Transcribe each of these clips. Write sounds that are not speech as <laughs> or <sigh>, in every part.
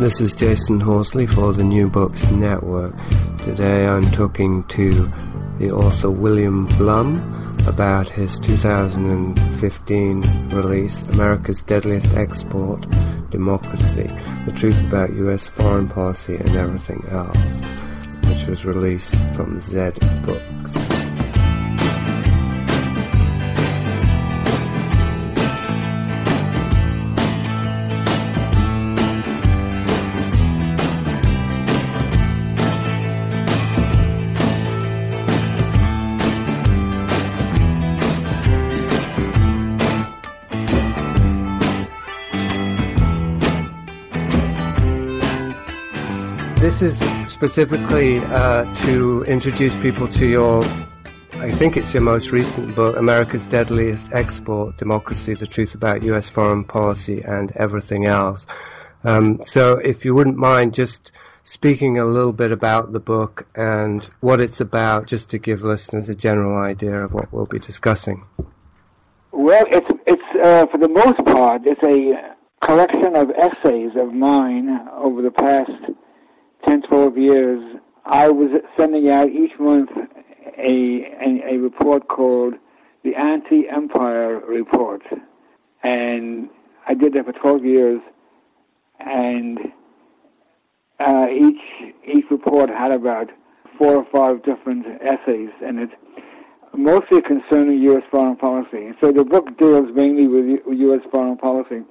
This is Jason Horsley for the New Books Network. Today I'm talking to the author William Blum about his 2015 release, America's Deadliest Export Democracy The Truth About US Foreign Policy and Everything Else, which was released from Zed Books. Specifically uh, to introduce people to your, I think it's your most recent book, America's Deadliest Export Democracy The Truth About U.S. Foreign Policy and Everything Else. Um, so, if you wouldn't mind just speaking a little bit about the book and what it's about, just to give listeners a general idea of what we'll be discussing. Well, it's, it's uh, for the most part, it's a collection of essays of mine over the past 10, 12 years, I was sending out each month a, a, a report called the Anti-Empire Report. And I did that for 12 years. And uh, each, each report had about four or five different essays in it, mostly concerning U.S. foreign policy. So the book deals mainly with U.S. foreign policy,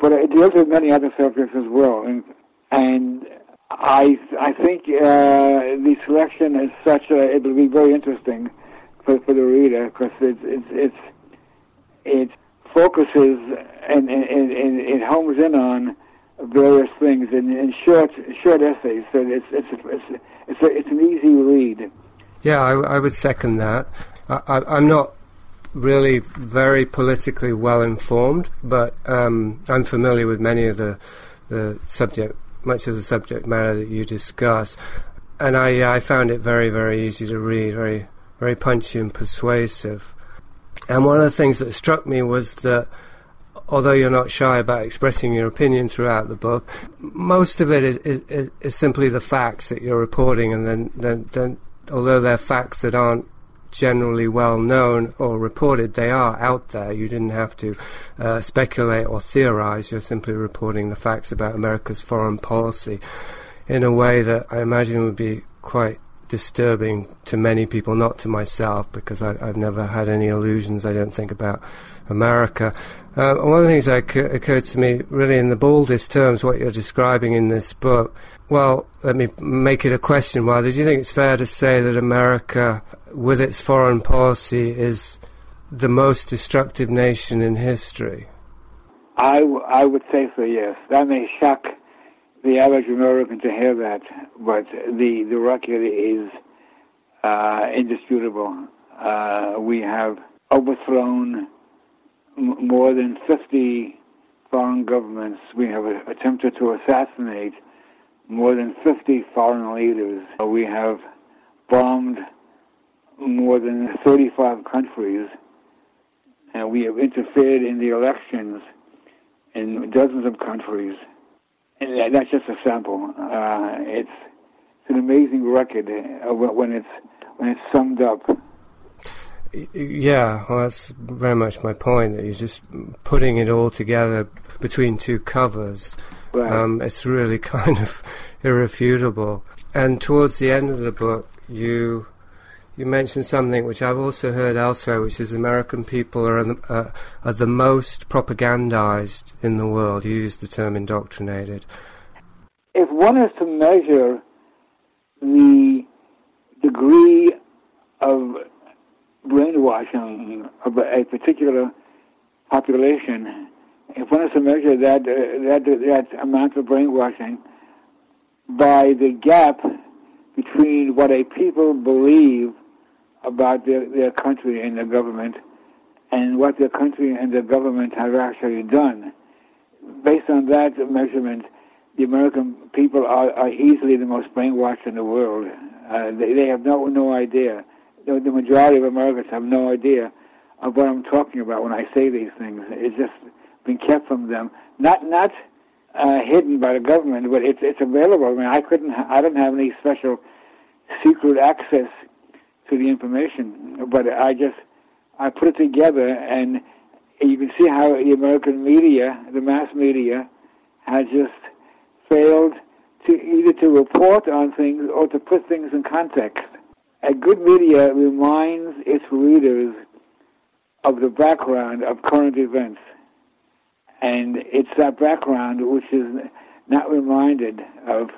but it deals with many other subjects as well. And, and I I think uh, the selection is such that it will be very interesting for for the reader because it's it's it's it focuses and, and, and it homes in on various things in, in short short essays. So it's it's it's it's, a, it's an easy read. Yeah, I, I would second that. I, I'm not really very politically well informed, but um, I'm familiar with many of the the subject much of the subject matter that you discuss. And I, I found it very, very easy to read, very, very punchy and persuasive. And one of the things that struck me was that although you're not shy about expressing your opinion throughout the book, most of it is, is, is simply the facts that you're reporting, and then, then, then although they're facts that aren't generally well known or reported. They are out there. You didn't have to uh, speculate or theorize. You're simply reporting the facts about America's foreign policy in a way that I imagine would be quite disturbing to many people, not to myself, because I, have never had any illusions, I don't think, about America. Uh, one of the things that occurred to me, really in the baldest terms, what you're describing in this book, well, let me make it a question. Why did you think it's fair to say that America with its foreign policy, is the most destructive nation in history? I, w- I would say so, yes. That may shock the average American to hear that, but the, the record is uh, indisputable. Uh, we have overthrown more than 50 foreign governments. We have attempted to assassinate more than 50 foreign leaders. We have bombed more than 35 countries, and we have interfered in the elections in dozens of countries. And that's just a sample. Uh, it's, it's an amazing record uh, when it's when it's summed up. Yeah, well, that's very much my point. That you're just putting it all together between two covers. Right. Um, it's really <laughs> kind of irrefutable. And towards the end of the book, you you mentioned something which I've also heard elsewhere, which is American people are, uh, are the most propagandized in the world. You used the term indoctrinated. If one is to measure the degree of brainwashing of a particular population, if one is to measure that uh, that that amount of brainwashing by the gap between what a people believe about their, their country and their government and what their country and their government have actually done. Based on that measurement, the American people are, are easily the most brainwashed in the world. Uh, they, they have no no idea. The, the majority of Americans have no idea of what I'm talking about when I say these things. It's just been kept from them, not not uh, hidden by the government, but it's it's available. I mean, I couldn't, I don't have any special secret access to the information, but I just I put it together, and you can see how the American media, the mass media, has just failed to either to report on things or to put things in context. A good media reminds its readers of the background of current events. And it's that background which is not reminded of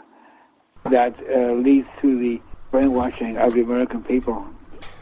that uh, leads to the brainwashing of the American people.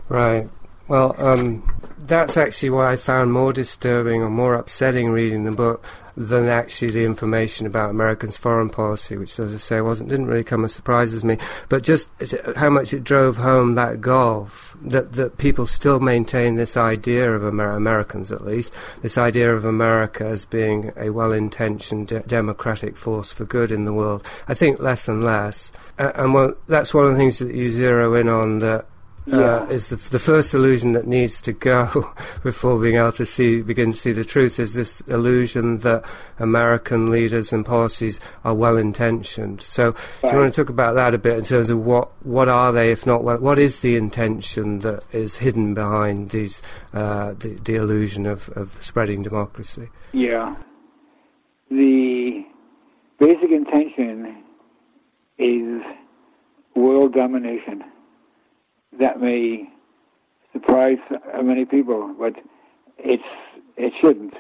Right. Well, um, that's actually what I found more disturbing or more upsetting reading the book than actually the information about Americans' foreign policy, which, as I say, wasn't didn't really come as surprise as me. But just how much it drove home that gulf that that people still maintain this idea of Amer- Americans, at least this idea of America as being a well-intentioned de- democratic force for good in the world. I think less and less, uh, and well, that's one of the things that you zero in on that uh, yeah. is the, the first illusion that needs to go <laughs> before being able to see begin to see the truth is this illusion that American leaders and policies are well intentioned. So, right. do you want to talk about that a bit in terms of what what are they, if not well, what is the intention that is hidden behind these uh, the, the illusion of, of spreading democracy? Yeah, the basic intention is world domination that may surprise many people, but it's it shouldn't.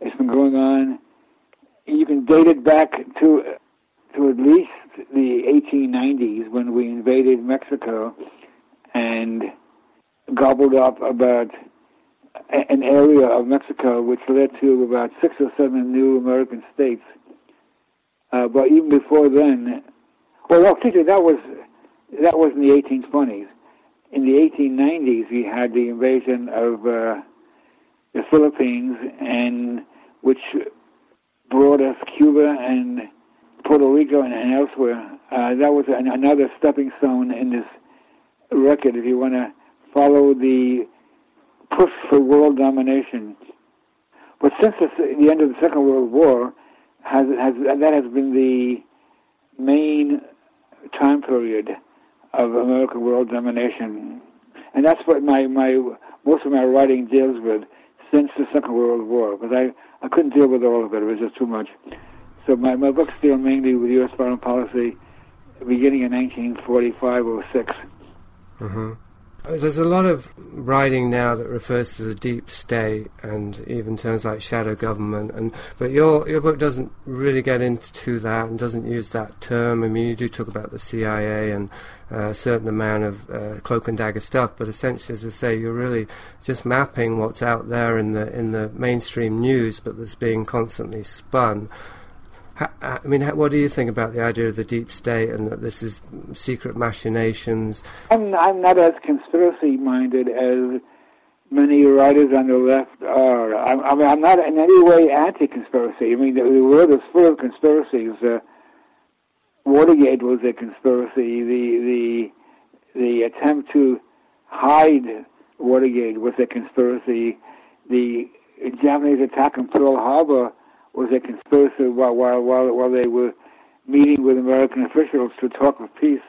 It's been going on. You can date it back to to at least the 1890s when we invaded Mexico and gobbled up about an area of Mexico which led to about six or seven new American states. Uh, but even before then, well, no, that was that was in the 1820s in the 1890s, we had the invasion of uh, the Philippines, and which brought us Cuba and Puerto Rico and, and elsewhere. Uh, that was an, another stepping stone in this record. If you want to follow the push for world domination, but since the, the end of the Second World War, has, has that has been the main time period of American world domination. And that's what my, my most of my writing deals with since the Second World War, because I, I couldn't deal with all of it. It was just too much. So my, my books deal mainly with U.S. foreign policy beginning in 1945 or 6. Mm-hmm. There's a lot of writing now that refers to the deep state and even terms like shadow government, and but your your book doesn't really get into that and doesn't use that term. I mean, you do talk about the CIA and uh, a certain amount of uh, cloak and dagger stuff, but essentially, as I say, you're really just mapping what's out there in the in the mainstream news, but that's being constantly spun. I mean, what do you think about the idea of the deep state and that this is secret machinations? I'm, I'm not as conspiracy minded as many writers on the left are. I'm, I mean, I'm not in any way anti conspiracy. I mean, the, the, world is full of conspiracies. Uh, Watergate was a conspiracy. The, the, the attempt to hide Watergate was a conspiracy. The Japanese attack on Pearl Harbor was a conspiracy while, while, while, while they were meeting with American officials to talk of peace.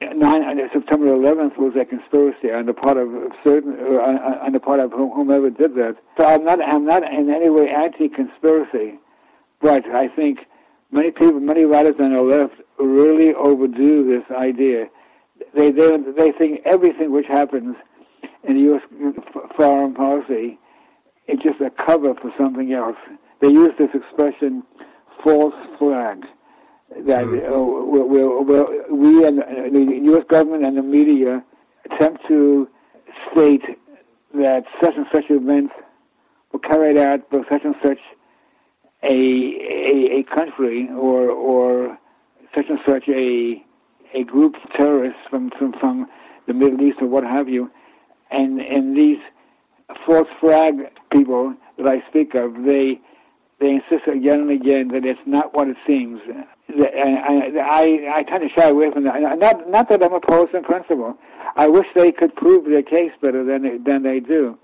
Nine, September 11th was a conspiracy on the part of certain, uh, on the part of whomever did that. So I'm not, I'm not in any way anti-conspiracy, but I think many people, many writers on the left, really overdo this idea. They, they, they think everything which happens in U.S. foreign policy is just a cover for something else they use this expression false flag that mm. uh, we and the U.S. government and the media attempt to state that such and such event were carried out by such and such a, a, a country or, or such and such a, a group of terrorists from, from, from the Middle East or what have you. And, and these false flag people that I speak of, they, they insist again and again that it's not what it seems. I, I, I tend to shy away from that. Not, not that I'm opposed in principle. I wish they could prove their case better than they, than they do.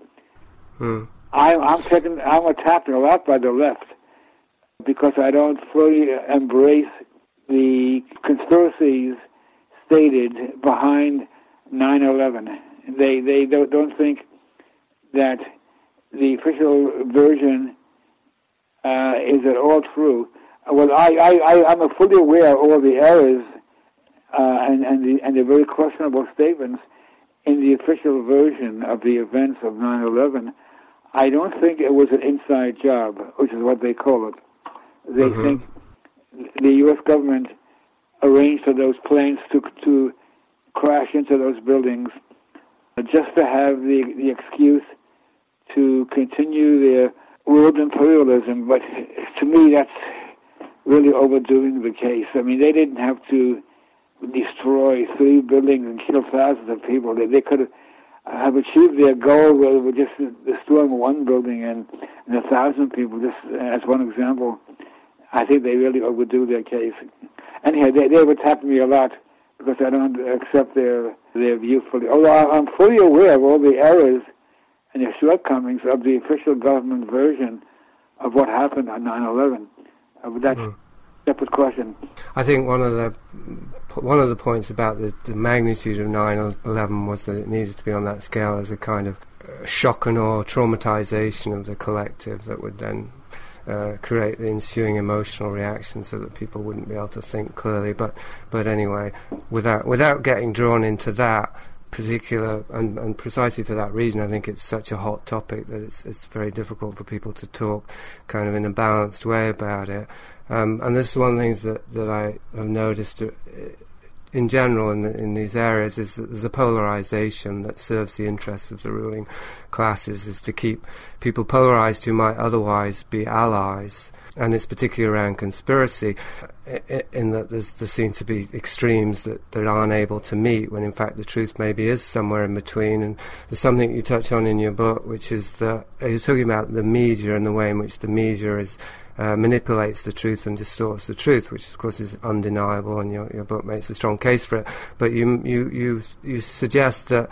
Hmm. I, I'm taken, I'm attacked a lot by the left because I don't fully embrace the conspiracies stated behind 9/11. They they don't, don't think that the official version uh, is it all true. Well, I, I, I, am fully aware of all the errors uh, and, and, the, and the very questionable statements in the official version of the events of 9-11. I don't think it was an inside job, which is what they call it. They mm-hmm. think the U.S. government arranged for those planes to, to crash into those buildings just to have the, the excuse to continue their world imperialism. But to me, that's really overdoing the case. I mean, they didn't have to destroy three buildings and kill thousands of people. They, they could have achieved their goal with just destroying one building and, and a thousand people, just as one example. I think they really overdo their case. Anyhow, they, they've attacked me a lot because I don't accept their their view fully. Although I'm fully aware of all the errors and the shortcomings of the official government version of what happened on 9/11. Uh, that's mm. separate question. I think one of the one of the points about the, the magnitude of 9/11 was that it needed to be on that scale as a kind of uh, shock and awe traumatization of the collective that would then uh, create the ensuing emotional reaction so that people wouldn't be able to think clearly. But but anyway, without without getting drawn into that particular and, and precisely for that reason, I think it's such a hot topic that it's it's very difficult for people to talk kind of in a balanced way about it. Um, and this is one of the things that, that I have noticed. In general in, the, in these areas is that there's a polarization that serves the interests of the ruling classes is to keep people polarized who might otherwise be allies. And it's particularly around conspiracy in that there seem to be extremes that, that aren't able to meet when in fact the truth maybe is somewhere in between. And there's something you touch on in your book which is that you're talking about the media and the way in which the media is uh, manipulates the truth and distorts the truth, which of course is undeniable, and your, your book makes a strong case for it. But you, you, you, you suggest that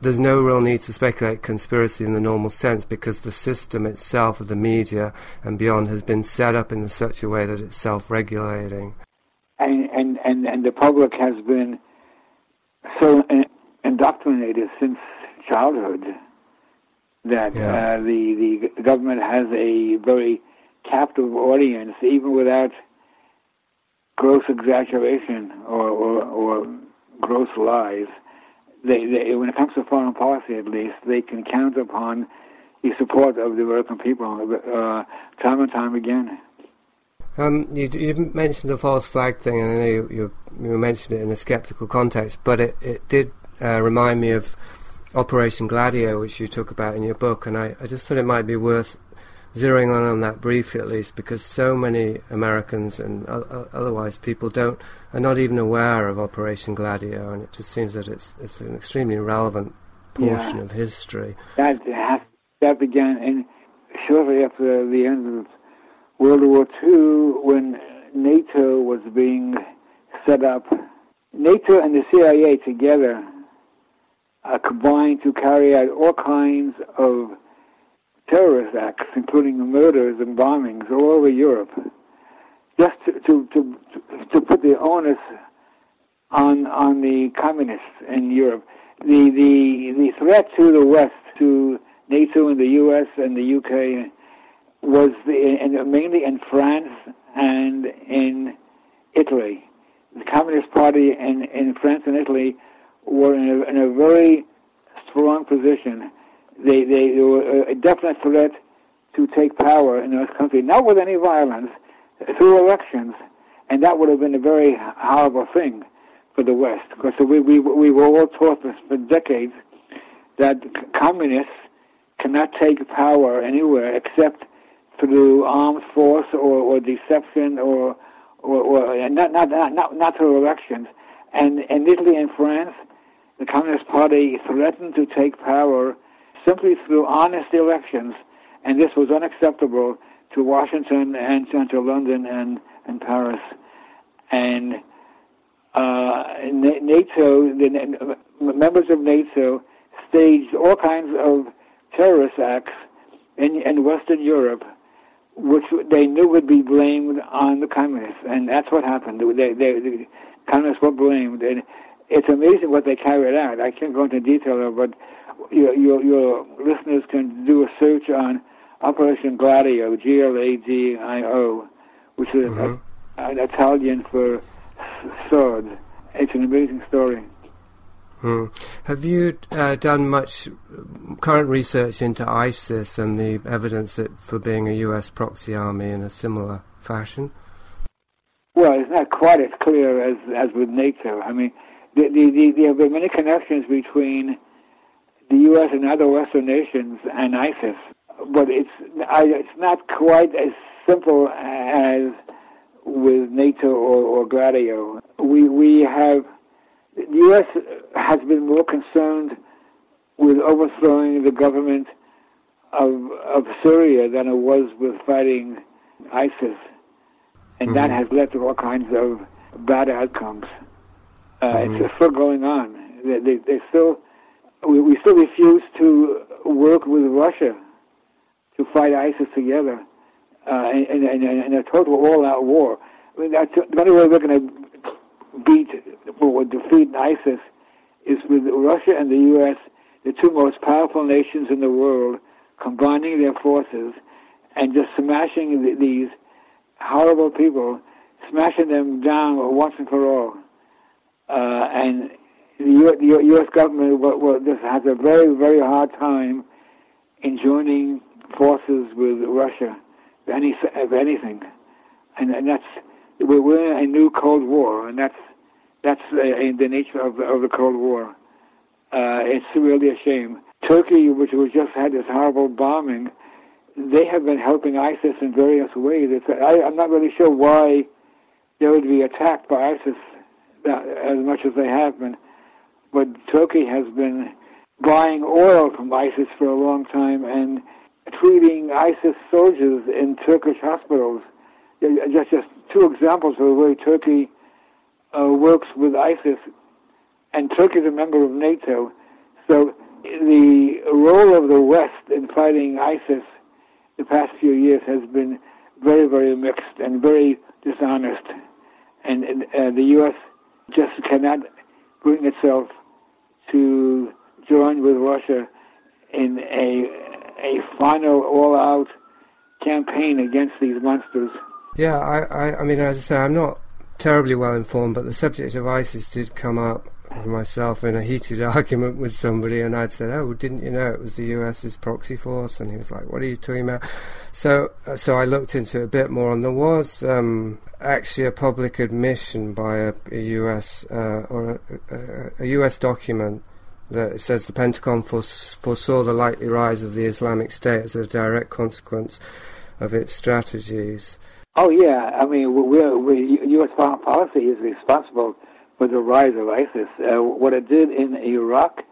there's no real need to speculate conspiracy in the normal sense because the system itself of the media and beyond has been set up in such a way that it's self-regulating. And, and, and, and the public has been so indoctrinated since childhood that yeah. uh, the, the government has a very captive audience, even without gross exaggeration or, or, or gross lies. They, they, when it comes to foreign policy, at least, they can count upon the support of the American people uh, time and time again. Um, you, you, mentioned the false flag thing, and I know you, you, you mentioned it in a skeptical context, but it, it did uh, remind me of Operation Gladio, which you talk about in your book, and I, I just thought it might be worth zeroing on on that briefly at least, because so many Americans and otherwise people don't are not even aware of Operation Gladio, and it just seems that it's it's an extremely relevant portion yeah. of history. That that began in shortly after the end of World War II, when NATO was being set up. NATO and the CIA together are combined to carry out all kinds of terrorist acts, including murders and bombings all over Europe, just to, to, to, to put the onus on, on the communists in Europe. The, the, the threat to the West, to NATO and the US and the UK, was the, and mainly in France and in Italy. The Communist Party in, in France and Italy were in a, in a very strong position they, they, they were a definite threat to take power in this country, not with any violence, through elections, and that would have been a very horrible thing for the West, because we, we, we were all taught this for decades that communists cannot take power anywhere except through armed force or, or deception or or, or not, not not not through elections. And in Italy and France, the Communist Party threatened to take power simply through honest elections, and this was unacceptable to Washington and to London and, and Paris. And uh, NATO, the members of NATO, staged all kinds of terrorist acts in, in Western Europe, which they knew would be blamed on the communists, and that's what happened. They, they, the communists were blamed, and it's amazing what they carried out. I can't go into detail, but your, your, your listeners can do a search on Operation Gladio, G-L-A-D-I-O, which is mm-hmm. a, an Italian for sword. It's an amazing story. Hmm. Have you uh, done much current research into ISIS and the evidence that for being a U.S. proxy army in a similar fashion? Well, it's not quite as clear as as with NATO. I mean, the, the, the, there have been many connections between the U.S. and other Western nations and ISIS, but it's I, it's not quite as simple as with NATO or, or Gladio. We we have the U.S. has been more concerned with overthrowing the government of of Syria than it was with fighting ISIS, and mm-hmm. that has led to all kinds of bad outcomes. Uh, mm-hmm. It's still going on. They, they, they still we, we still refuse to work with Russia to fight ISIS together uh, in, in, in, a total all-out war. I mean, that's the only way we're going to beat or defeat ISIS is with Russia and the U.S., the two most powerful nations in the world, combining their forces and just smashing the, these horrible people, smashing them down once and for all. Uh, and the, U- the U.S. government just has a very, very hard time in joining forces with Russia, of, any, anything. And, and that's we're in a new Cold War, and that's that's uh, in the nature of the, of the Cold War. Uh, it's really a shame. Turkey, which was just had this horrible bombing, they have been helping ISIS in various ways. I, I'm not really sure why they would be attacked by ISIS as much as they have been, but Turkey has been buying oil from ISIS for a long time and treating ISIS soldiers in Turkish hospitals. Just, just two examples of the way Turkey uh, works with ISIS, and Turkey is a member of NATO. So the role of the West in fighting ISIS the past few years has been very, very mixed and very dishonest. And, and uh, the U.S. just cannot bring itself to join with Russia in a a final all-out campaign against these monsters. Yeah, I, I, I mean, as I say, I'm not terribly well informed, but the subject of ISIS did come up myself in a heated <laughs> argument with somebody, and I'd said, "Oh, didn't you know it was the U.S.'s proxy force?" And he was like, "What are you talking about?" So, uh, so I looked into it a bit more, and there was um, actually a public admission by a, a U.S. Uh, or a, a, a, U.S. document that says the Pentagon foresaw the likely rise of the Islamic State as a direct consequence of its strategies. Oh yeah, I mean, we're, we're, U.S. foreign policy is responsible for the rise of ISIS. Uh, what it did in Iraq,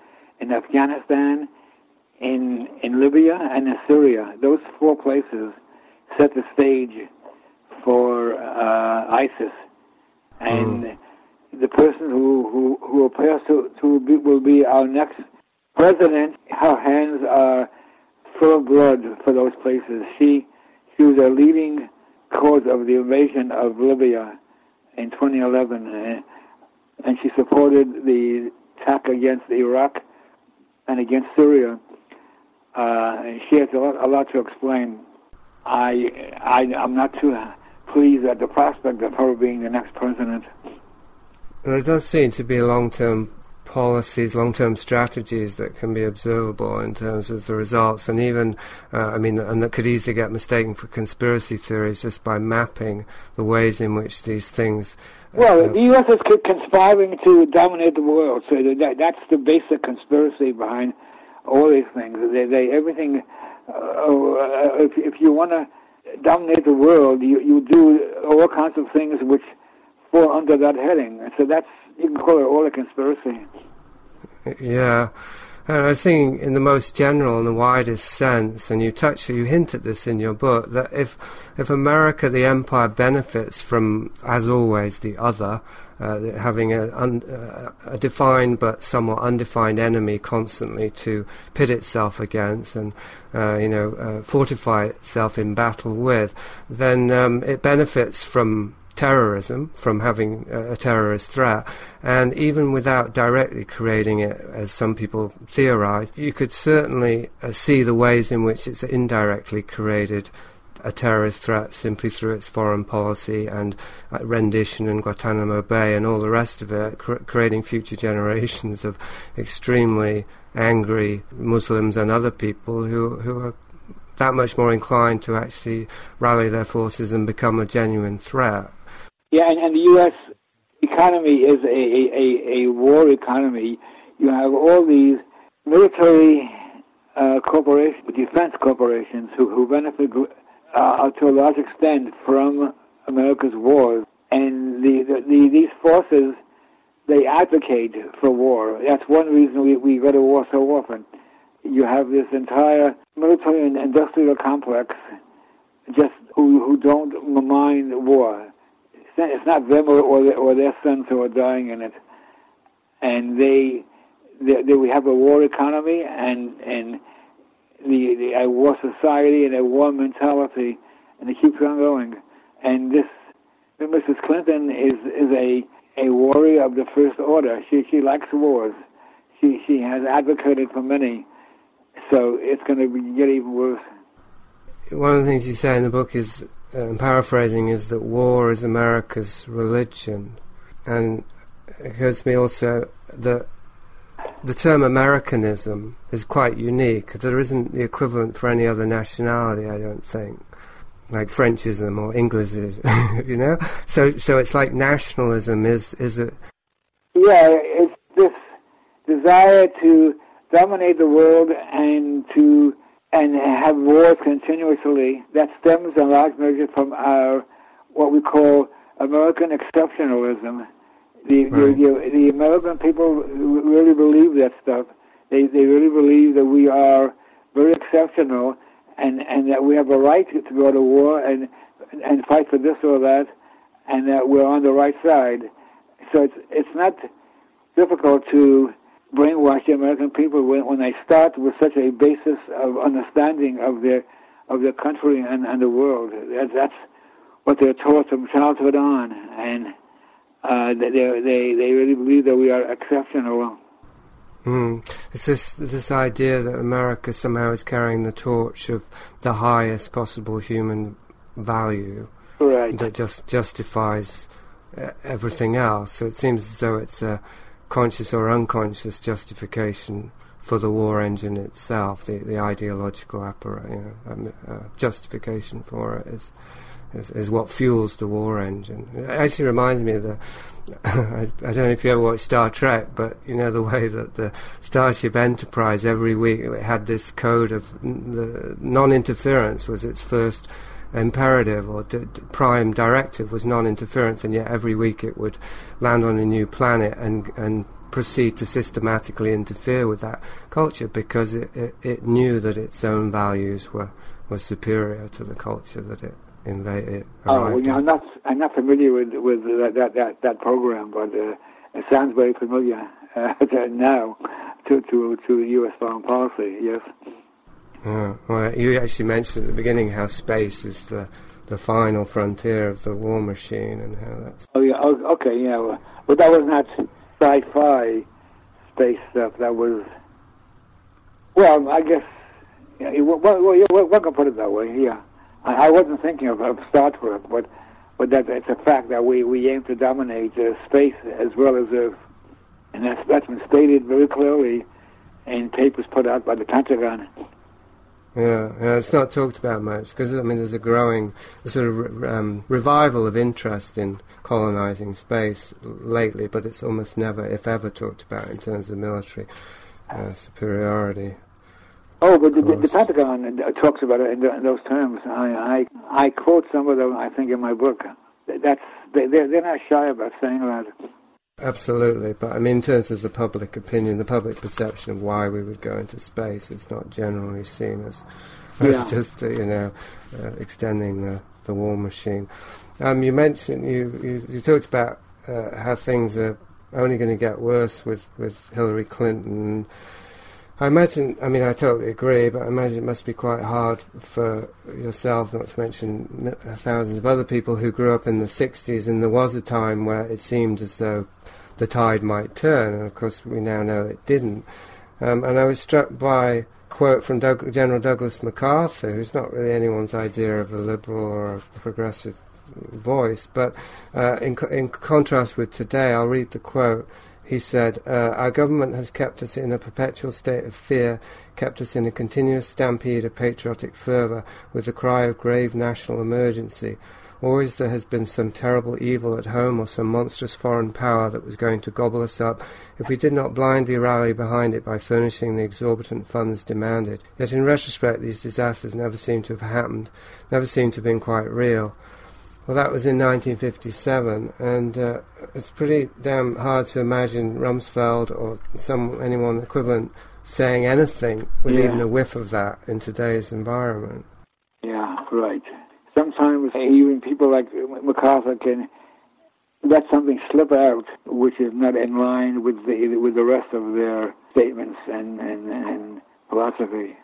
in Afghanistan, in in Libya, and in Syria, those four places set the stage for uh, ISIS, and mm. the person who who who appears to to be, will be our next president, her hands are full of blood for those places. She she was a leading cause of the invasion of Libya in 2011, uh, and she supported the attack against Iraq and against Syria. Uh, and she has a lot, a lot to explain. I, I, I'm not too pleased at the prospect of her being the next president. It does seem to be a long-term policies, long-term strategies that can be observable in terms of the results, and even, uh, I mean, and that could easily get mistaken for conspiracy theories just by mapping the ways in which these things. Uh, well, the U.S. is conspiring to dominate the world, so that, that's the basic conspiracy behind all these things. They, they everything. Uh, if if you want to dominate the world, you you do all kinds of things which fall under that heading. So that's you can call it all a conspiracy. Yeah. And I was thinking, in the most general and the widest sense, and you touch, you hint at this in your book, that if if America, the empire, benefits from, as always, the other, uh, having a, un, uh, a, defined but somewhat undefined enemy constantly to pit itself against and uh, you know uh, fortify itself in battle with, then um, it benefits from terrorism, from having a, terrorist threat, and even without directly creating it, as some people theorize, you could certainly uh, see the ways in which it's indirectly created a terrorist threat simply through its foreign policy and uh, rendition in Guantanamo Bay and all the rest of it, cr- creating future <laughs> generations of extremely angry Muslims and other people who, who are that much more inclined to actually rally their forces and become a genuine threat. Yeah, and, and the U.S. economy is a, a, a, war economy. You have all these military uh, corporations, defense corporations, who, who benefit uh, to a large extent from America's wars. And the, the, the, these forces, they advocate for war. That's one reason we, we go to war so often. You have this entire military and industrial complex just who, who don't mind war it's not them or, or, or their sons who are dying in it, and they, they, they we have a war economy and and the, the a war society and a war mentality, and it keeps on going. And this Mrs. Clinton is is a a warrior of the first order. She she likes wars. She she has advocated for many, so it's going to get even worse. One of the things you say in the book is uh, paraphrasing, is that war is America's religion. And it occurs to me also that the term Americanism is quite unique. There isn't the equivalent for any other nationality, I don't think, like Frenchism or Englishism, <laughs> you know. So, so it's like nationalism is is a yeah, it's this desire to dominate the world and to and have wars continuously. That stems in large measure from our what we call American exceptionalism. The, right. the, the, American people really believe that stuff. They they really believe that we are very exceptional, and and that we have a right to, to go to war and and fight for this or that, and that we're on the right side. So it's it's not difficult to brainwash the American people when, when they start with such a basis of understanding of their of their country and, and the world. That, that's what they're taught from childhood on, and uh, they they they really believe that we are exceptional. Mm. It's this this idea that America somehow is carrying the torch of the highest possible human value right. that just justifies uh, everything else. So it seems as though it's a conscious or unconscious justification for the war engine itself, the, the ideological apparatus, you know, um, uh, justification for it is, is, is what fuels the war engine. It actually reminds me of the. <laughs> I, I, don't know if you ever watched Star Trek, but you know the way that the Starship Enterprise every week had this code of the non-interference was its first imperative or d- d- prime directive was non-interference, and yet every week it would land on a new planet and and proceed to systematically interfere with that culture because it, it, it knew that its own values were, were superior to the culture that it invaded. Oh, well, you know, I'm not I'm not familiar with with that that that, program, but uh, it sounds very familiar <laughs> uh, now to to to U.S. foreign policy. Yes. Yeah. Well, you actually mentioned at the beginning how space is the the final frontier of the war machine and how that's. Oh yeah. Oh, okay. Yeah. Well, but that was not sci-fi space stuff. That was. Well, I guess. Yeah. Well, well, yeah, well, can put it that way. Yeah. I, I wasn't thinking of, of Star Trek, but but that it's a fact that we we aim to dominate uh, space as well as Earth, and that's that's been stated very clearly in papers put out by the Pentagon. Yeah, yeah, it's not talked about much because I mean there's a growing sort of um, revival of interest in colonizing space lately, but it's almost never, if ever, talked about in terms of military uh, superiority. Oh, but the, the, Pentagon talks about it in, in those terms. I, I I quote some of them. I think in my book. That's they they're, they're not shy about saying that. Absolutely, but I mean, in terms of the public opinion, the public perception of why we would go into space, it's not generally seen as, as yeah. just uh, you know uh, extending the, the war machine. Um, you mentioned you, you, you talked about uh, how things are only going to get worse with, with Hillary Clinton. I imagine, I mean, I totally agree, but I imagine it must be quite hard for yourself, not to mention thousands of other people who grew up in the 60s, and there was a time where it seemed as though the tide might turn, and of course we now know it didn't. Um, and I was struck by a quote from Doug, General Douglas MacArthur, who's not really anyone's idea of a liberal or a progressive voice. But uh, in, in contrast with today, I'll read the quote. He said, uh, Our government has kept us in a perpetual state of fear, kept us in a continuous stampede of patriotic fervour, with the cry of grave national emergency. Always there has been some terrible evil at home or some monstrous foreign power that was going to gobble us up if we did not blindly rally behind it by furnishing the exorbitant funds demanded. Yet in retrospect, these disasters never seem to have happened, never seem to have been quite real. Well, that was in 1957, and uh, it's pretty damn hard to imagine Rumsfeld or some anyone equivalent saying anything with yeah. even a whiff of that in today's environment. Yeah, right. Sometimes even people like MacArthur can let something slip out which is not in line with the with the rest of their statements and, and, and philosophy.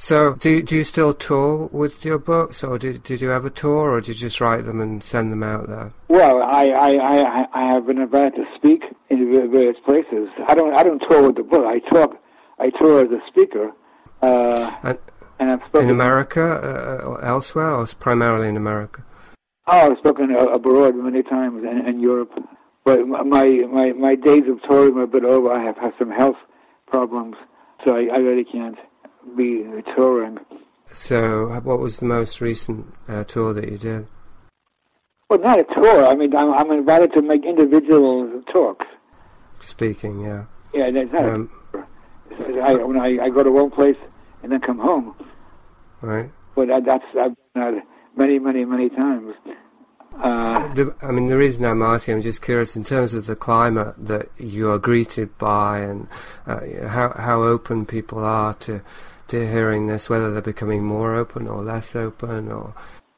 So, do do you still tour with your books, or did did you ever tour, or did you just write them and send them out there? Well, I I, I, I have been invited to speak in various places. I don't I don't tour with the book. I talk I tour as a speaker. Uh, and, and I've spoken in America uh, or elsewhere, or primarily in America. Oh, I've spoken abroad many times in, in Europe, but my my my days of touring are a bit over. I have had some health problems, so I, I really can't be touring. So, what was the most recent uh, tour that you did? Well, not a tour. I mean, I'm, I'm invited to make individual talks. Speaking, yeah. Yeah, that's not um, I, when I, I go to one place and then come home. Right. But that's I've done many, many, many times. Uh, the, I mean, the reason I'm asking, I'm just curious in terms of the climate that you are greeted by, and uh, how how open people are to to hearing this, whether they're becoming more open or less open, or.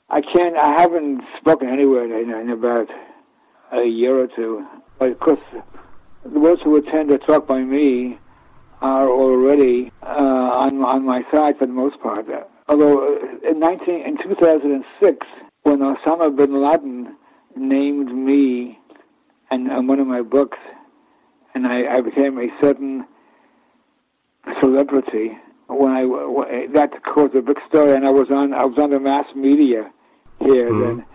I can't. I haven't spoken anywhere in, in about a year or two. But of course, the those who attend a talk by me are already uh, on on my side for the most part. Although in 19 in 2006 when Osama bin Laden named me and, and one of my books, and I, I became a certain celebrity. When I that caused a big story, and I was on I was on the mass media here mm-hmm. then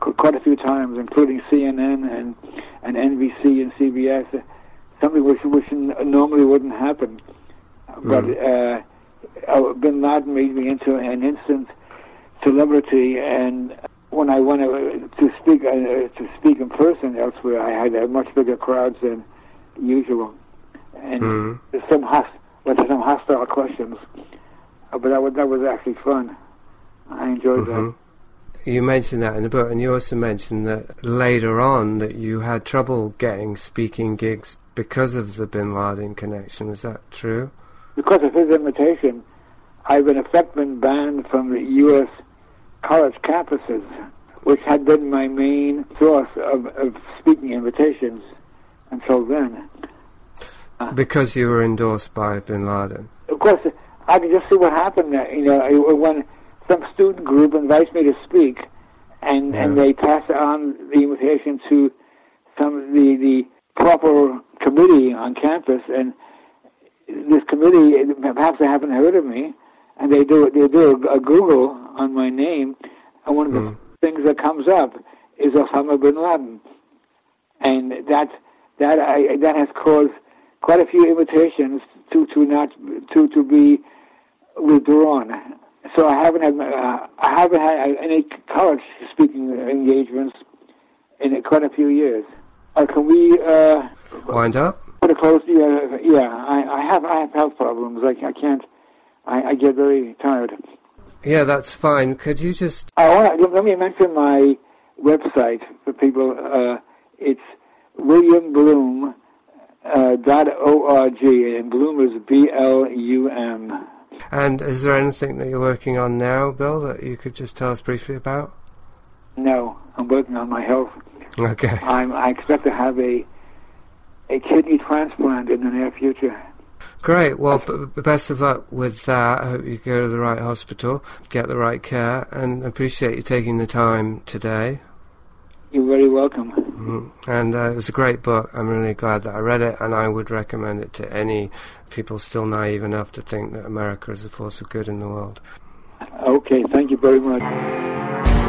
quite a few times, including CNN and and NBC and CBS, something which which normally wouldn't happen. But uh, uh, Bin Laden made me into an instant celebrity, and when I went to speak uh, to speak in person elsewhere, I had uh, much bigger crowds than usual, and mm-hmm. some host, with some hostile questions. Uh, but that was that was actually fun. I enjoyed mm-hmm. that. You mentioned that in the book, and you also mentioned that later on that you had trouble getting speaking gigs because of the Bin Laden connection. Is that true? Because of his invitation, I've in effect been banned from the U.S college campuses, which had been my main source of, of speaking invitations until then. Uh, because you were endorsed by Bin Laden. Of course, I can just see what happened. You know, when some student group invites me to speak, and yeah. and they pass on the invitation to some of the the proper committee on campus, and this committee perhaps they haven't heard of me, and they do they do a, a Google on my name, and one of the mm. things that comes up is Osama bin Laden, and that that I, that has caused quite a few invitations to to not to to be withdrawn. So I haven't had uh, I haven't had any college speaking engagements in quite a few years. Uh, can we uh, wind up? Put a close. Yeah, yeah. I, I have I have health problems. I, I can't I, I get very tired. Yeah, that's fine. Could you just? I want to, let me mention my website for people. Uh, it's William Blum uh, dot org, and Blum is B L U M. And is there anything that you're working on now, Bill, that you could just tell us briefly about? No, I'm working on my health. Okay. I'm, I expect to have a a kidney transplant in the near future. Great. Well, b- best of luck with that. I hope you go to the right hospital, get the right care, and appreciate you taking the time today. You're very welcome. Mm. And uh, it was a great book. I'm really glad that I read it, and I would recommend it to any people still naive enough to think that America is a force of good in the world. Okay, thank you very much.